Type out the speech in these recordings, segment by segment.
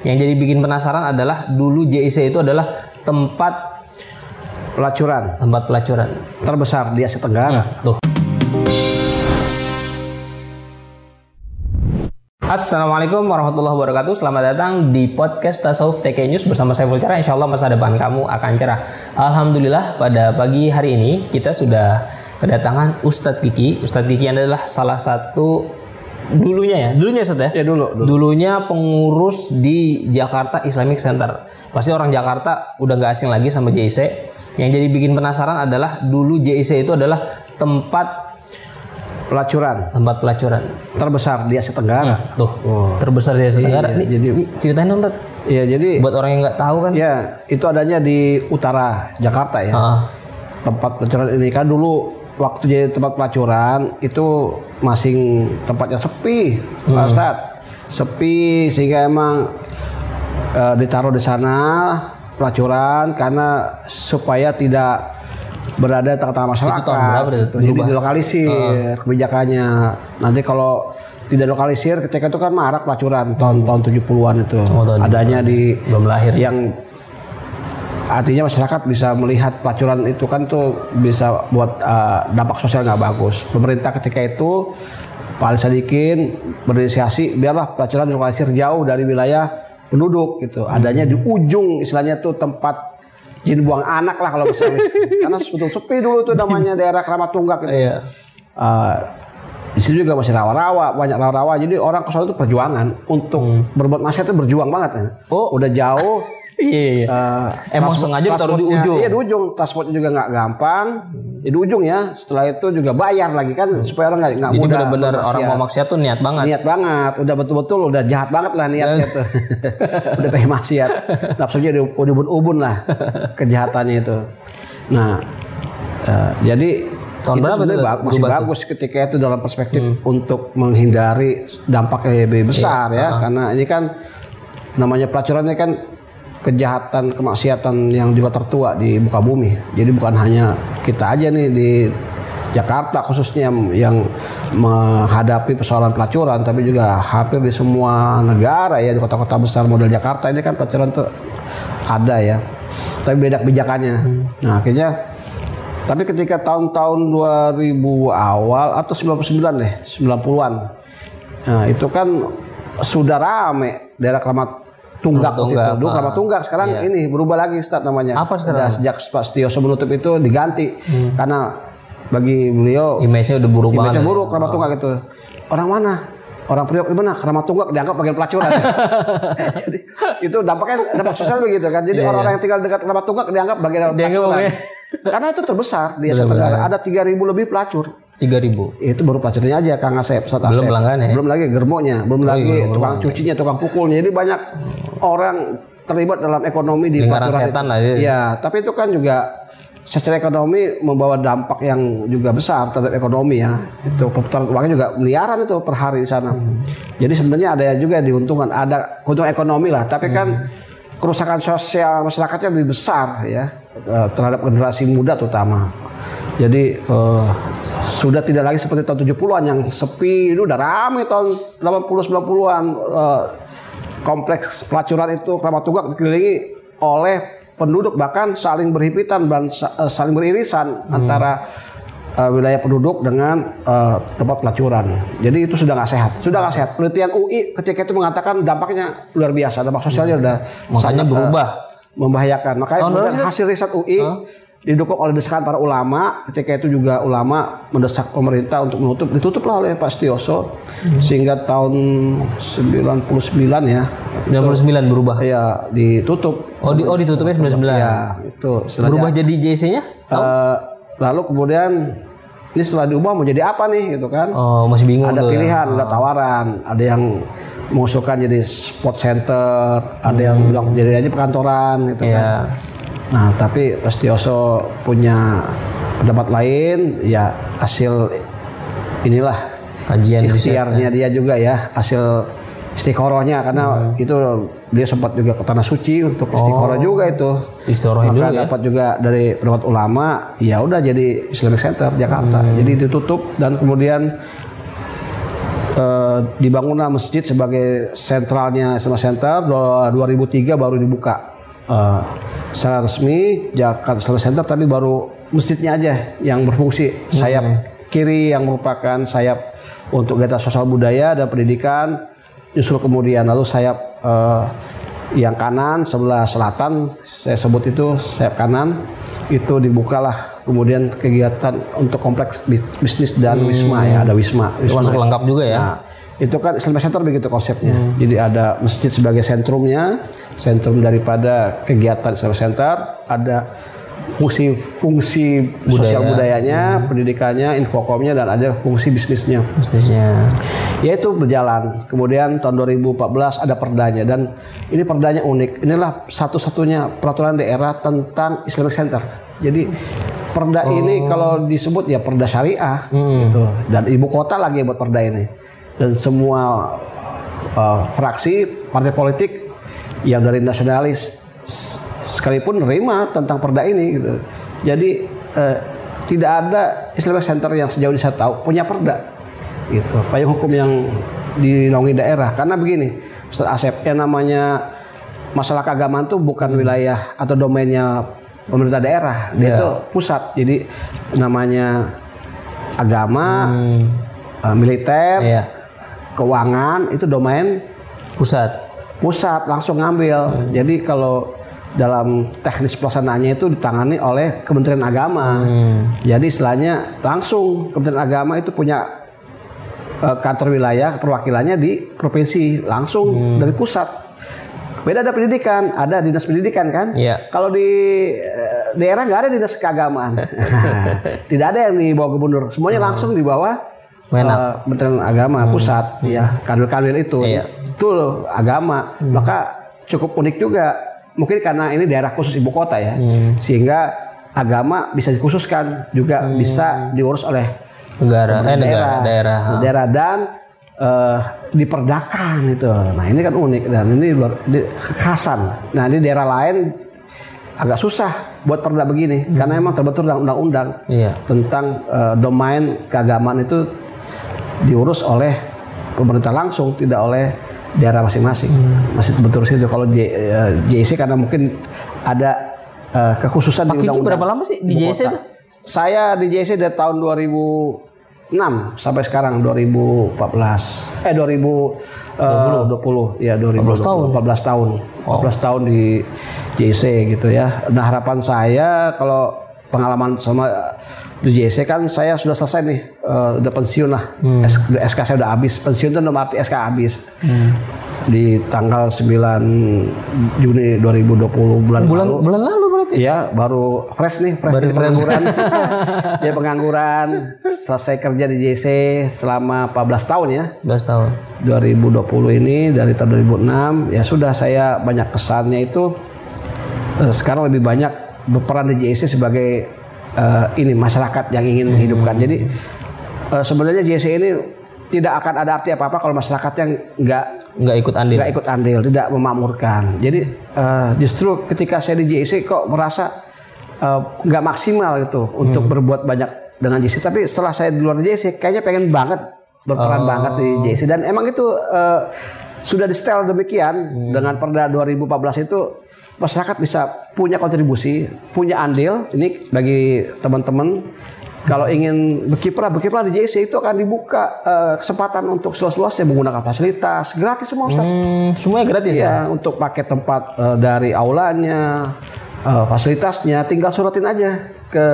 Yang jadi bikin penasaran adalah dulu JIC itu adalah tempat Pelacuran tempat pelacuran. terbesar di Asia Tenggara. Tuh. Assalamualaikum warahmatullahi wabarakatuh Selamat datang di podcast Tasawuf TK News bersama saya Fulcara Insya Allah masa depan kamu akan cerah Alhamdulillah pada pagi hari ini kita sudah kedatangan Ustadz Kiki Ustadz Kiki adalah salah satu dulunya ya Dulunya Ustadz ya? Ya dulu, dulu. Dulunya pengurus di Jakarta Islamic Center Pasti orang Jakarta udah nggak asing lagi sama JIC Yang jadi bikin penasaran adalah dulu JIC itu adalah tempat Pelacuran tempat pelacuran terbesar di Asia Tenggara. Tuh, terbesar di Asia Tenggara. Iya, Nih, jadi- ceritain dong, Tat. Iya, jadi Buat orang yang nggak tahu kan. ya itu adanya di utara Jakarta ya. Ah, Tempat pelacuran ini kan dulu waktu jadi tempat pelacuran itu masing tempatnya sepi, Pak Ustadz. Sepi sehingga emang eh, ditaruh di sana pelacuran karena supaya tidak berada di tengah-tengah masyarakat. tahun berapa itu Jadi dilokalisir kebijakannya. Nanti kalau tidak lokalisir ketika itu kan marak pelacuran tahun-tahun 70-an itu. Oh, tahun Adanya di belum lahir. yang artinya masyarakat bisa melihat pelacuran itu kan tuh bisa buat uh, dampak sosial nggak bagus. Pemerintah ketika itu Pak Ali Sadikin berinisiasi biarlah pelacuran dilokalisir jauh dari wilayah penduduk gitu. Adanya di ujung istilahnya tuh tempat jin buang anak lah kalau misalnya. Karena betul sepi dulu tuh namanya daerah Keramat Tunggak gitu. Iya. Uh, di sini juga masih rawa-rawa, banyak rawa-rawa. Jadi orang ke itu perjuangan untuk berbuat maksiat itu berjuang banget ya. Oh. udah jauh. Iya, iya. Eh, Emang sengaja ditaruh di ujung. Iya di ujung. Transportnya juga nggak gampang. Ya, di ujung ya. Setelah itu juga bayar lagi kan supaya orang nggak nggak Jadi mudah. benar-benar bermaksiat. orang mau maksiat tuh niat banget. niat banget. Udah betul-betul udah jahat banget lah niatnya tuh. udah pengen maksiat. Nafsunya udah ubun-ubun lah kejahatannya itu. Nah, eh, jadi Tahun itu berapa ba- masih berubah tuh? bagus ketika itu dalam perspektif untuk menghindari dampak yang lebih besar ya. Karena ini kan namanya pelacuran ini kan kejahatan kemaksiatan yang juga tertua di muka bumi. Jadi bukan hanya kita aja nih di Jakarta khususnya yang, menghadapi persoalan pelacuran tapi juga hampir di semua negara ya di kota-kota besar model Jakarta ini kan pelacuran tuh ada ya. Tapi beda kebijakannya. Nah akhirnya tapi ketika tahun-tahun 2000 awal atau 99 deh, 90-an. Nah, itu kan sudah rame daerah Keramat Tunggak itu. Dulu ah. Keramat Tunggak sekarang ini berubah lagi Ustaz namanya. Apa sekarang? Udah sejak Pak Setioso menutup itu diganti. Karena bagi beliau Image-nya udah buruk banget. image buruk Keramat Tunggak itu. Orang mana? Orang Priok di mana? Keramat Tunggak dianggap bagian pelacuran. Jadi itu dampaknya dampak sosial begitu kan. Jadi orang-orang yang tinggal dekat Keramat Tunggak dianggap bagian Iya, Dianggap pelacuran. Karena itu terbesar di Asia Tenggara. Ada 3000 lebih pelacur. 3000. Itu baru pelacurnya aja Kang Asep, Ustaz Belum Asep. pelanggan ya? Belum lagi germonya, belum lagi tukang cucinya, tukang pukulnya. Jadi banyak orang terlibat dalam ekonomi di Lingkaran pelacuran setan itu. lah ya. Iya, tapi itu kan juga secara ekonomi membawa dampak yang juga besar terhadap ekonomi ya. Itu perputaran uangnya juga miliaran itu per hari di sana. Jadi sebenarnya ada juga diuntungkan, ada keuntungan ekonomi lah, tapi kan kerusakan sosial masyarakatnya lebih besar ya eh, terhadap generasi muda terutama. Jadi eh, sudah tidak lagi seperti tahun 70-an yang sepi, itu udah rame tahun 80 90-an eh, kompleks pelacuran itu Keramat Tunggak dikelilingi oleh penduduk bahkan saling berhimpitan dan sa- saling beririsan antara eh, wilayah penduduk dengan eh, tempat pelacuran. Jadi itu sudah nggak sehat, sudah nggak sehat. Penelitian UI ketika itu mengatakan dampaknya luar biasa, dampak sosialnya udah Makanya sangat, berubah. Membahayakan. Makanya sih? hasil riset UI didukung oleh desakan para ulama. Ketika itu juga ulama mendesak pemerintah untuk menutup, ditutuplah oleh Pak Setioso sehingga tahun 99 ya, 99 berubah. ya ditutup. Oh, di, oh ditutupnya 99. Ya itu istilahnya. Berubah jadi JC-nya? Eh, lalu kemudian ini setelah diubah mau jadi apa nih gitu kan? Oh, masih bingung ada ya. pilihan, ada tawaran, ada yang mengusulkan jadi sport center, ada yang bilang jadi aja perkantoran gitu kan. Iya. Nah, tapi Tioso punya pendapat lain, ya hasil inilah Kajian ikhtiarnya dia juga ya, hasil istiqorohnya karena Hmm. itu dia sempat juga ke tanah suci untuk istiqoroh juga itu. Dulu Maka ya. dapat juga dari pendapat ulama, ya udah jadi Islamic Center Jakarta. Hmm. Jadi ditutup dan kemudian eh, dibangunlah masjid sebagai sentralnya Islamic Center dua- 2003 baru dibuka Eh, secara resmi Jakarta Islamic Center tapi baru masjidnya aja yang berfungsi sayap kiri yang merupakan sayap untuk kegiatan sosial budaya dan pendidikan nyusul kemudian lalu sayap eh, yang kanan sebelah selatan saya sebut itu sayap kanan itu dibukalah kemudian kegiatan untuk kompleks bis- bisnis dan wisma ya ada wisma, wisma. Termasuk lengkap juga ya. Nah, itu kan Islamic Center begitu konsepnya. Jadi ada masjid sebagai sentrumnya, sentrum daripada kegiatan Islamic Center, ada fungsi-fungsi sosial budayanya, pendidikannya, infokomnya dan ada fungsi bisnisnya. Bisnisnya. Ya itu berjalan. Kemudian tahun 2014 ada perdanya dan ini perdanya unik. Inilah satu-satunya peraturan daerah tentang Islamic Center. Jadi perda ini kalau disebut ya perda syariah gitu. Dan ibu kota lagi buat perda ini. Dan semua uh, fraksi partai politik yang dari nasionalis sekalipun nerima tentang perda ini gitu. Jadi eh, tidak ada Islamic Center yang sejauh ini saya tahu punya perda gitu payung hukum yang dinaungi daerah karena begini Ustaz Asep yang namanya masalah keagamaan itu bukan wilayah atau domainnya pemerintah daerah dia itu pusat jadi namanya agama eh, militer Iya. keuangan itu domain Pusat. pusat langsung ngambil. Jadi kalau dalam teknis pelaksanaannya itu ditangani oleh Kementerian Agama. Jadi istilahnya langsung Kementerian Agama itu punya eh, kantor wilayah perwakilannya di provinsi langsung dari pusat. Beda ada pendidikan, ada dinas pendidikan kan? Iya. Kalau di eh, daerah nggak ada dinas keagamaan, tidak ada yang di bawah gubernur, semuanya langsung di bawah eh, Kementerian Agama pusat, ya kanwil-kanwil itu. Iya. itu loh agama. Maka cukup unik juga mungkin karena ini daerah khusus ibu kota ya sehingga agama bisa dikhususkan juga bisa diurus oleh Negara. Eh negara. Daerah. daerah dan eh, diperdakan itu nah ini kan unik dan ini ini kekhasan nah di daerah lain agak susah buat perda begini karena emang terbentur dalam undang-undang Iya. tentang eh, domain keagamaan itu diurus oleh pemerintah langsung tidak oleh daerah masing-masing. Masih betul situ. Kalau J, eh, JIC karena mungkin ada eh, kekhususan Pak di undang-undang berapa lama sih di JC itu? saya di JIC dari tahun 2006 sampai sekarang 2014 eh 2020 ya 2020 tahun. 14 tahun. 14 tahun di JC gitu ya. Nah harapan saya kalau pengalaman sama di JC kan saya sudah selesai nih eh, udah pensiun lah S- SK saya udah habis pensiun itu nomor arti SK habis di tanggal 9 Juni 2020 bulan, Bulan lalu bulan lalu berarti. Iya, baru fresh nih, fresh dari pengangguran. Dia pengangguran, selesai kerja di JC selama 14 tahun ya. 11 tahun. 2020 ini dari tahun 2006 ya sudah saya banyak kesannya itu eh, sekarang lebih banyak berperan di JC sebagai eh, ini masyarakat yang ingin menghidupkan. Jadi eh, sebenarnya JC ini tidak akan ada arti apa-apa kalau masyarakat yang nggak Nggak ikut andil. nggak ikut andil, tidak memakmurkan. Jadi eh, justru ketika saya di JIC kok merasa nggak maksimal gitu untuk berbuat banyak dengan JIC. Tapi setelah saya di luar JIC, kayaknya pengen banget berperan banget di JIC. Dan emang itu eh, sudah di setel demikian dengan Perda 2014 itu masyarakat bisa punya kontribusi, punya andil. Ini bagi teman-teman kalau ingin berkiprah, berkiprah di JC itu akan dibuka eh, kesempatan untuk seluas-luasnya menggunakan fasilitas gratis semua Ustaz. Hmm, semuanya gratis ya? Iya, untuk pakai tempat eh, dari aulanya, eh, fasilitasnya, tinggal suratin aja ke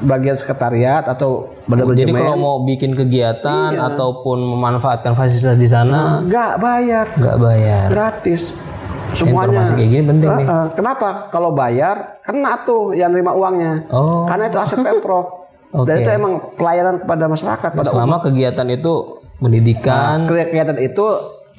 bagian sekretariat atau Jadi manajemen. kalau mau bikin kegiatan ataupun memanfaatkan fasilitas di sana nggak bayar, nggak bayar. gratis. Semuanya. Informasi kayak gini penting nih. Kenapa? Kalau bayar, kena tuh yang nerima uangnya. Oh. Karena itu aset pemprov. Dan Oke. itu emang pelayanan kepada masyarakat. Pada Selama kegiatan itu pendidikan, kegiatan itu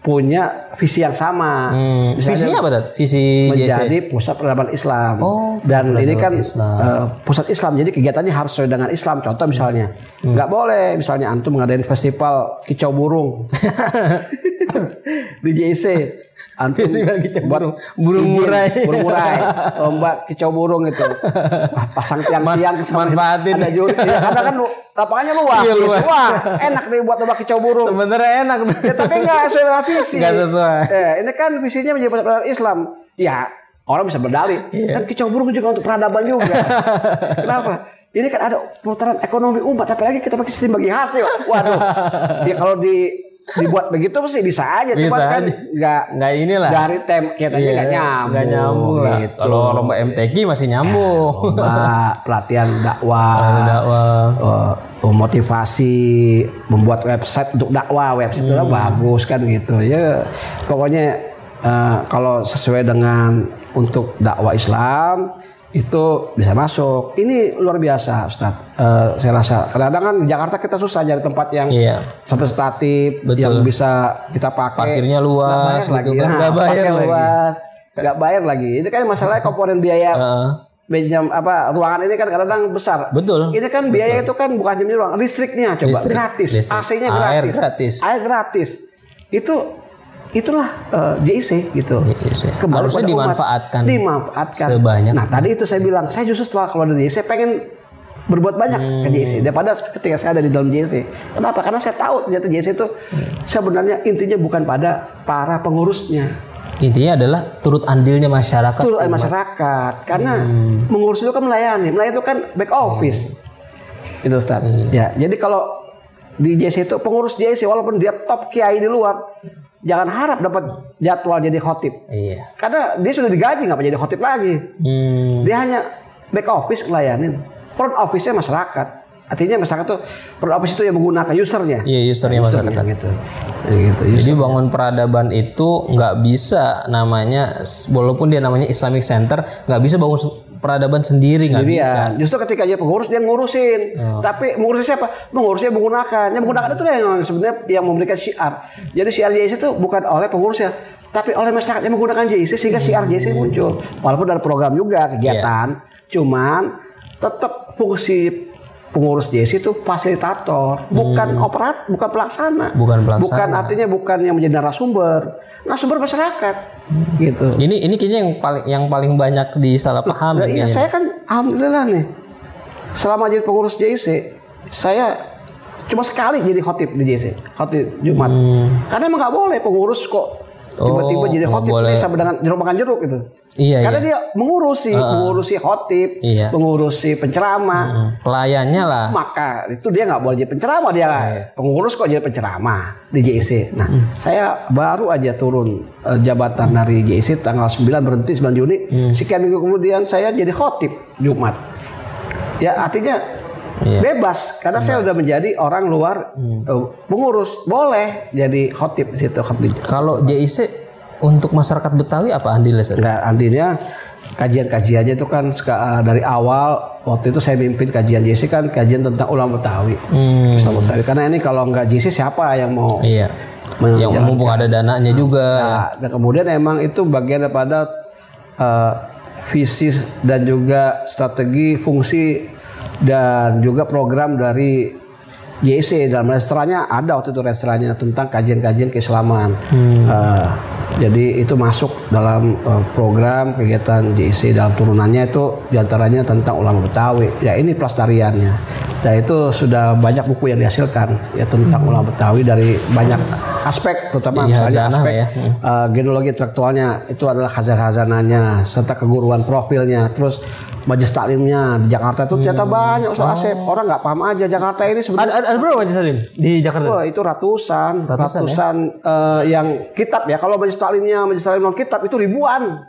punya visi yang sama. hmm, visinya apa tuh? Visi JC? menjadi pusat peradaban Islam. Oh, dan ini kan Islam. eh, pusat Islam. Jadi kegiatannya harus sesuai dengan Islam. Contoh misalnya, Hmm. nggak boleh misalnya antum ngadain festival kicau burung di JC. Antum buat burung. Burung izin, murai. burung murai lomba kicau burung itu pasang tiang-tiang manfaatin. ada juri ya, karena kan lapangannya luas, Iya, luas. wah enak nih buat lomba kicau burung Sebenarnya enak. ya, tapi nggak sesuai dengan visi Nggak sesuai. Eh, ini kan visinya menjadi persatuan Islam ya orang bisa berdalih Iya. kan kicau burung juga untuk peradaban juga kenapa ini kan ada putaran ekonomi umat apalagi kita pakai sistem bagi hasil waduh ya kalau di dibuat begitu sih bisa aja Bisa cuma kan nggak Nggak inilah. dari tem katanya Iya, nggak nyambung nggak nyambung lah. gitu. Kalau lomba MTQ masih nyambung. Lomba pelatihan dakwah Ada dakwah. eh, motivasi membuat website untuk dakwah website itu Hmm. bagus kan gitu ya pokoknya eh, kalau sesuai dengan untuk dakwah Islam itu bisa masuk ini luar biasa Ustaz Eh, saya rasa kadang-kadang kan di Jakarta kita susah cari tempat yang Iya. substatif Betul. yang bisa kita pakai Parkirnya luas Nggak gitu lagi. kan. Nah, bayar lagi. luas nggak bayar lagi ini kan masalahnya komponen biaya Heeh. Benjam apa ruangan ini kan kadang-kadang besar. Betul. Ini kan biaya itu kan bukan hanya ruang, listriknya coba Listrik, gratis. AC-nya Air gratis, gratis. air gratis. Itu itulah eh, JIC gitu. JIC. Kembali Harusnya pada umat. dimanfaatkan dimanfaatkan sebanyak Nah tadi itu saya bilang saya justru setelah keluar dari JIC pengen berbuat banyak ke Hmm. JIC daripada ketika saya ada di dalam JIC. Kenapa? Karena saya tahu ternyata JIC itu sebenarnya intinya bukan pada para pengurusnya. Intinya adalah turut andilnya masyarakat. Betul eh, masyarakat karena Hmm. mengurus itu kan melayani melayani itu kan back office itu Ustaz Hmm. ya jadi kalau di JC itu pengurus JC walaupun dia top kiai di luar jangan harap dapat jadwal jadi khotib. Iya. karena dia sudah digaji nggak jadi khotib lagi. Hmm. dia hanya back office ngelayanin front office-nya masyarakat. Artinya masyarakat tuh front office itu yang menggunakan usernya. Iya usernya masyarakat. gitu. Gitu Jadi bangun peradaban itu nggak bisa namanya walaupun dia namanya Islamic Center nggak bisa bangun peradaban sendiri nggak bisa. Sendirian. Justru ketika dia pengurus dia ngurusin. Oh. Tapi mengurusnya siapa? Mengurusnya menggunakan. Yang menggunakan itu yang sebenarnya yang memberikan syiar. Jadi syiar JIC itu bukan oleh pengurusnya, tapi oleh masyarakat yang menggunakan JIC sehingga syiar JIC muncul. Walaupun ada program juga kegiatan, cuman tetap fungsi pengurus JIC itu fasilitator, bukan operat, bukan pelaksana. Bukan pelaksana. Bukan artinya bukan yang menjadi narasumber. Narasumber masyarakat. Gitu. Ini ini kayaknya yang paling yang paling banyak disalahpahami. Nah, iya, saya kan alhamdulillah nih. Selama jadi pengurus JIC, saya cuma sekali jadi khotib di JIC, khotib Jumat. Karena emang nggak boleh pengurus kok tiba-tiba. Oh, jadi khotib boleh. ini sama dengan jeruk makan jeruk gitu. Iya, Karena dia mengurusi, mengurusi khotib, Iya. mengurusi penceramah. Hmm, Pelayannya lah. Maka itu dia nggak boleh jadi penceramah dia Iya. pengurus kok jadi penceramah di JIC. Nah, Hmm. saya baru aja turun eh, jabatan dari JIC tanggal 9 berhenti 9 Juni. Hmm. Sekian minggu kemudian saya jadi khotib Jumat. Ya artinya Hmm. bebas karena saya udah menjadi orang luar eh, pengurus boleh jadi khotib di situ khotib. Kalau JIC untuk masyarakat Betawi apa andilnya? Enggak, artinya kajian-kajiannya itu kan suka- dari awal waktu itu saya mimpin kajian JC kan kajian tentang ulama Betawi. Hmm, Islam Betawi. Karena ini kalau nggak JC siapa yang mau iya. Yang mumpung ada dananya juga. Nah, dan kemudian emang itu bagian daripada eh, visi dan juga strategi fungsi dan juga program dari JC dalam restorannya ada waktu itu restorannya tentang kajian-kajian keislaman. Eh, jadi itu masuk dalam eh, program kegiatan JC dalam turunannya itu di antaranya tentang ulama Betawi. Ya ini pelestariannya. Dan itu sudah banyak buku yang dihasilkan ya tentang ulama Betawi dari banyak aspek terutama Jadi misalnya aspek ya. eh, genealogi intelektualnya itu adalah khazanah-khazanahnya serta keguruan profilnya terus majelis taklimnya di Jakarta itu ternyata banyak Ustaz Asep orang nggak paham aja Jakarta ini sebenarnya ada, ada berapa Majelis Salim di Jakarta? Wah itu ratusan, Ratusan, ratusan, eh, yang kitab ya. Kalau majelis taklimnya, majelis taklim non kitab itu ribuan.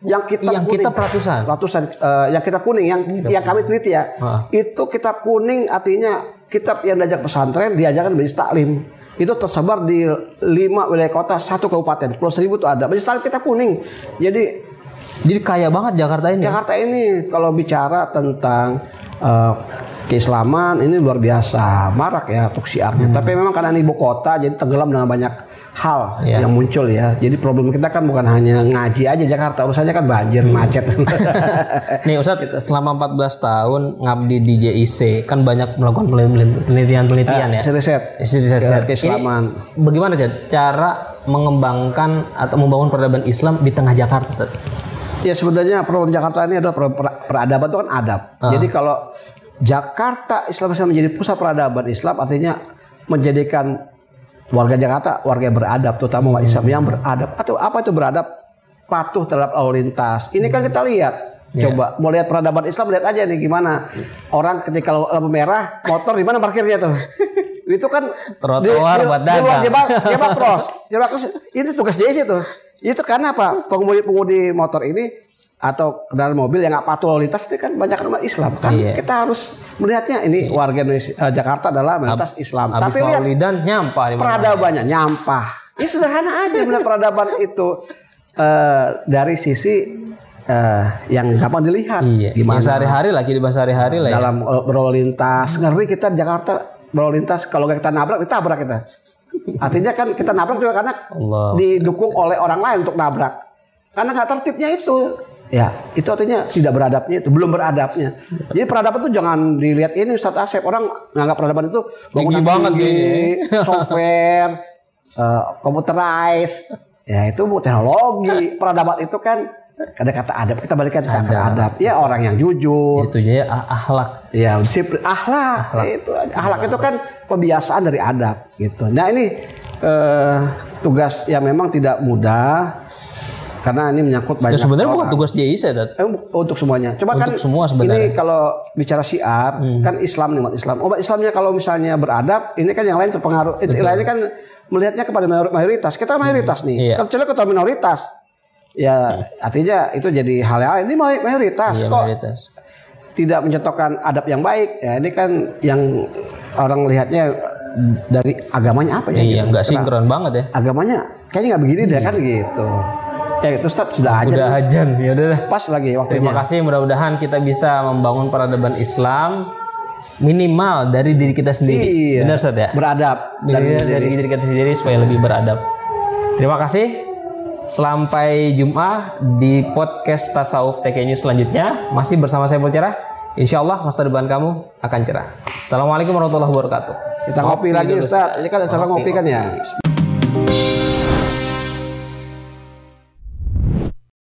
Yang kitab Yang kuning. kitab ratusan? Ratusan. eh, yang kitab kuning, yang yang kami teliti ya. Ah. Itu kitab kuning artinya kitab yang diajak pesantren diajarkan majelis taklim. Itu tersebar di lima wilayah kota, satu kabupaten. Pulau Seribu itu ada. Taklim kitab kuning. Jadi Jadi kaya banget Jakarta ini. Jakarta ini kalau bicara tentang eh, keislaman ini luar biasa marak ya untuk syiarnya. Tapi memang karena ini ibu kota jadi tenggelam dengan banyak hal Iya. yang muncul ya. Jadi problem kita kan bukan hanya ngaji aja Jakarta, urusannya kan banjir, macet. Nih Ustadz selama 14 tahun ngabdi di JIC kan banyak melakukan penelitian-penelitian ya. Riset. Isi riset- riset. Keislaman. Ini bagaimana Cad, cara mengembangkan atau membangun peradaban Islam di tengah Jakarta Ustaz? Ya sebenarnya peradaban Jakarta ini adalah per- per- peradaban itu kan adab. Jadi kalau Jakarta Islam bisa menjadi pusat peradaban Islam artinya menjadikan warga Jakarta warga yang beradab terutama umat Islam yang beradab. Atau apa itu beradab? Patuh terhadap lalu lintas. Ini kan kita lihat. Coba mau lihat peradaban Islam lihat aja nih gimana. Orang ketika lampu merah motor di mana parkirnya tuh. itu kan Trotoar buat di luar dagang. jebak jebak cross. Jebak cross. Itu tugas dia itu itu karena apa? Pengemudi pengemudi motor ini atau kendaraan mobil yang nggak patuh lalu lintas itu kan banyak umat Islam. Kan Iya. kita harus melihatnya ini warga Indonesia eh, Jakarta adalah mayoritas Islam. Habis tapi lihat Maulidan nyampah di peradabannya nyampah. Ini sederhana aja benar peradaban itu eh, dari sisi eh, yang gampang dilihat. Iya. gimana? Yang sehari-hari lah kehidupan sehari-hari lah ya. dalam berlalu lintas. Ngeri kita di Jakarta berlalu lintas. Kalau kita nabrak ditabrak kita. Artinya kan kita nabrak juga karena Allah. didukung oleh orang lain untuk nabrak. Karena nggak tertibnya itu ya itu artinya tidak beradabnya itu belum beradabnya. Jadi peradaban itu jangan dilihat ini Ustaz Asep orang nganggap peradaban itu Tinggi banget tinggi, software eh, computerized. Ya itu bu teknologi. Peradaban itu kan ada kata adab kita balikan ke kata adab. ya orang yang jujur. Itu aja ah- akhlak. Ya, disiplin akhlak, itu akhlak itu kan pembiasaan dari adab gitu. Nah ini eh, tugas yang memang tidak mudah karena ini menyangkut Ya, banyak. sebenarnya bukan tugas JIC Tat. Eh, untuk semuanya. Coba kan Untuk semua sebenarnya. Hmm. ini kalau bicara syiar kan Islam nih umat Islam. Umat Islamnya kalau misalnya beradab, ini kan yang lain terpengaruh. Itu lainnya kan melihatnya kepada mayor- mayoritas. Kita mayoritas nih. Iya. Kecuali kita minoritas. Ya artinya itu jadi hal yang lain. Ini may- mayoritas Iya, kok mayoritas. tidak mencontohkan adab yang baik ya ini kan yang orang lihatnya dari agamanya apa ya Iya, gitu. nggak Karena sinkron banget ya. agamanya kayaknya nggak begini deh kan gitu ya itu Ustaz sudah aja Udah ajan, ya udah deh. pas lagi waktunya Terima kasih mudah-mudahan kita bisa membangun peradaban Islam minimal dari diri kita sendiri. Iya. Benar Ustaz ya? beradab dan Minimal dari diri kita sendiri supaya lebih beradab. Terima kasih. Sampai jumpa di podcast Tasawuf TK News selanjutnya. Masih bersama saya Cerah. Insya Allah masa depan kamu akan cerah. Assalamualaikum warahmatullahi wabarakatuh. kita ngopi lagi Ustaz ini kan acara ngopi kan ya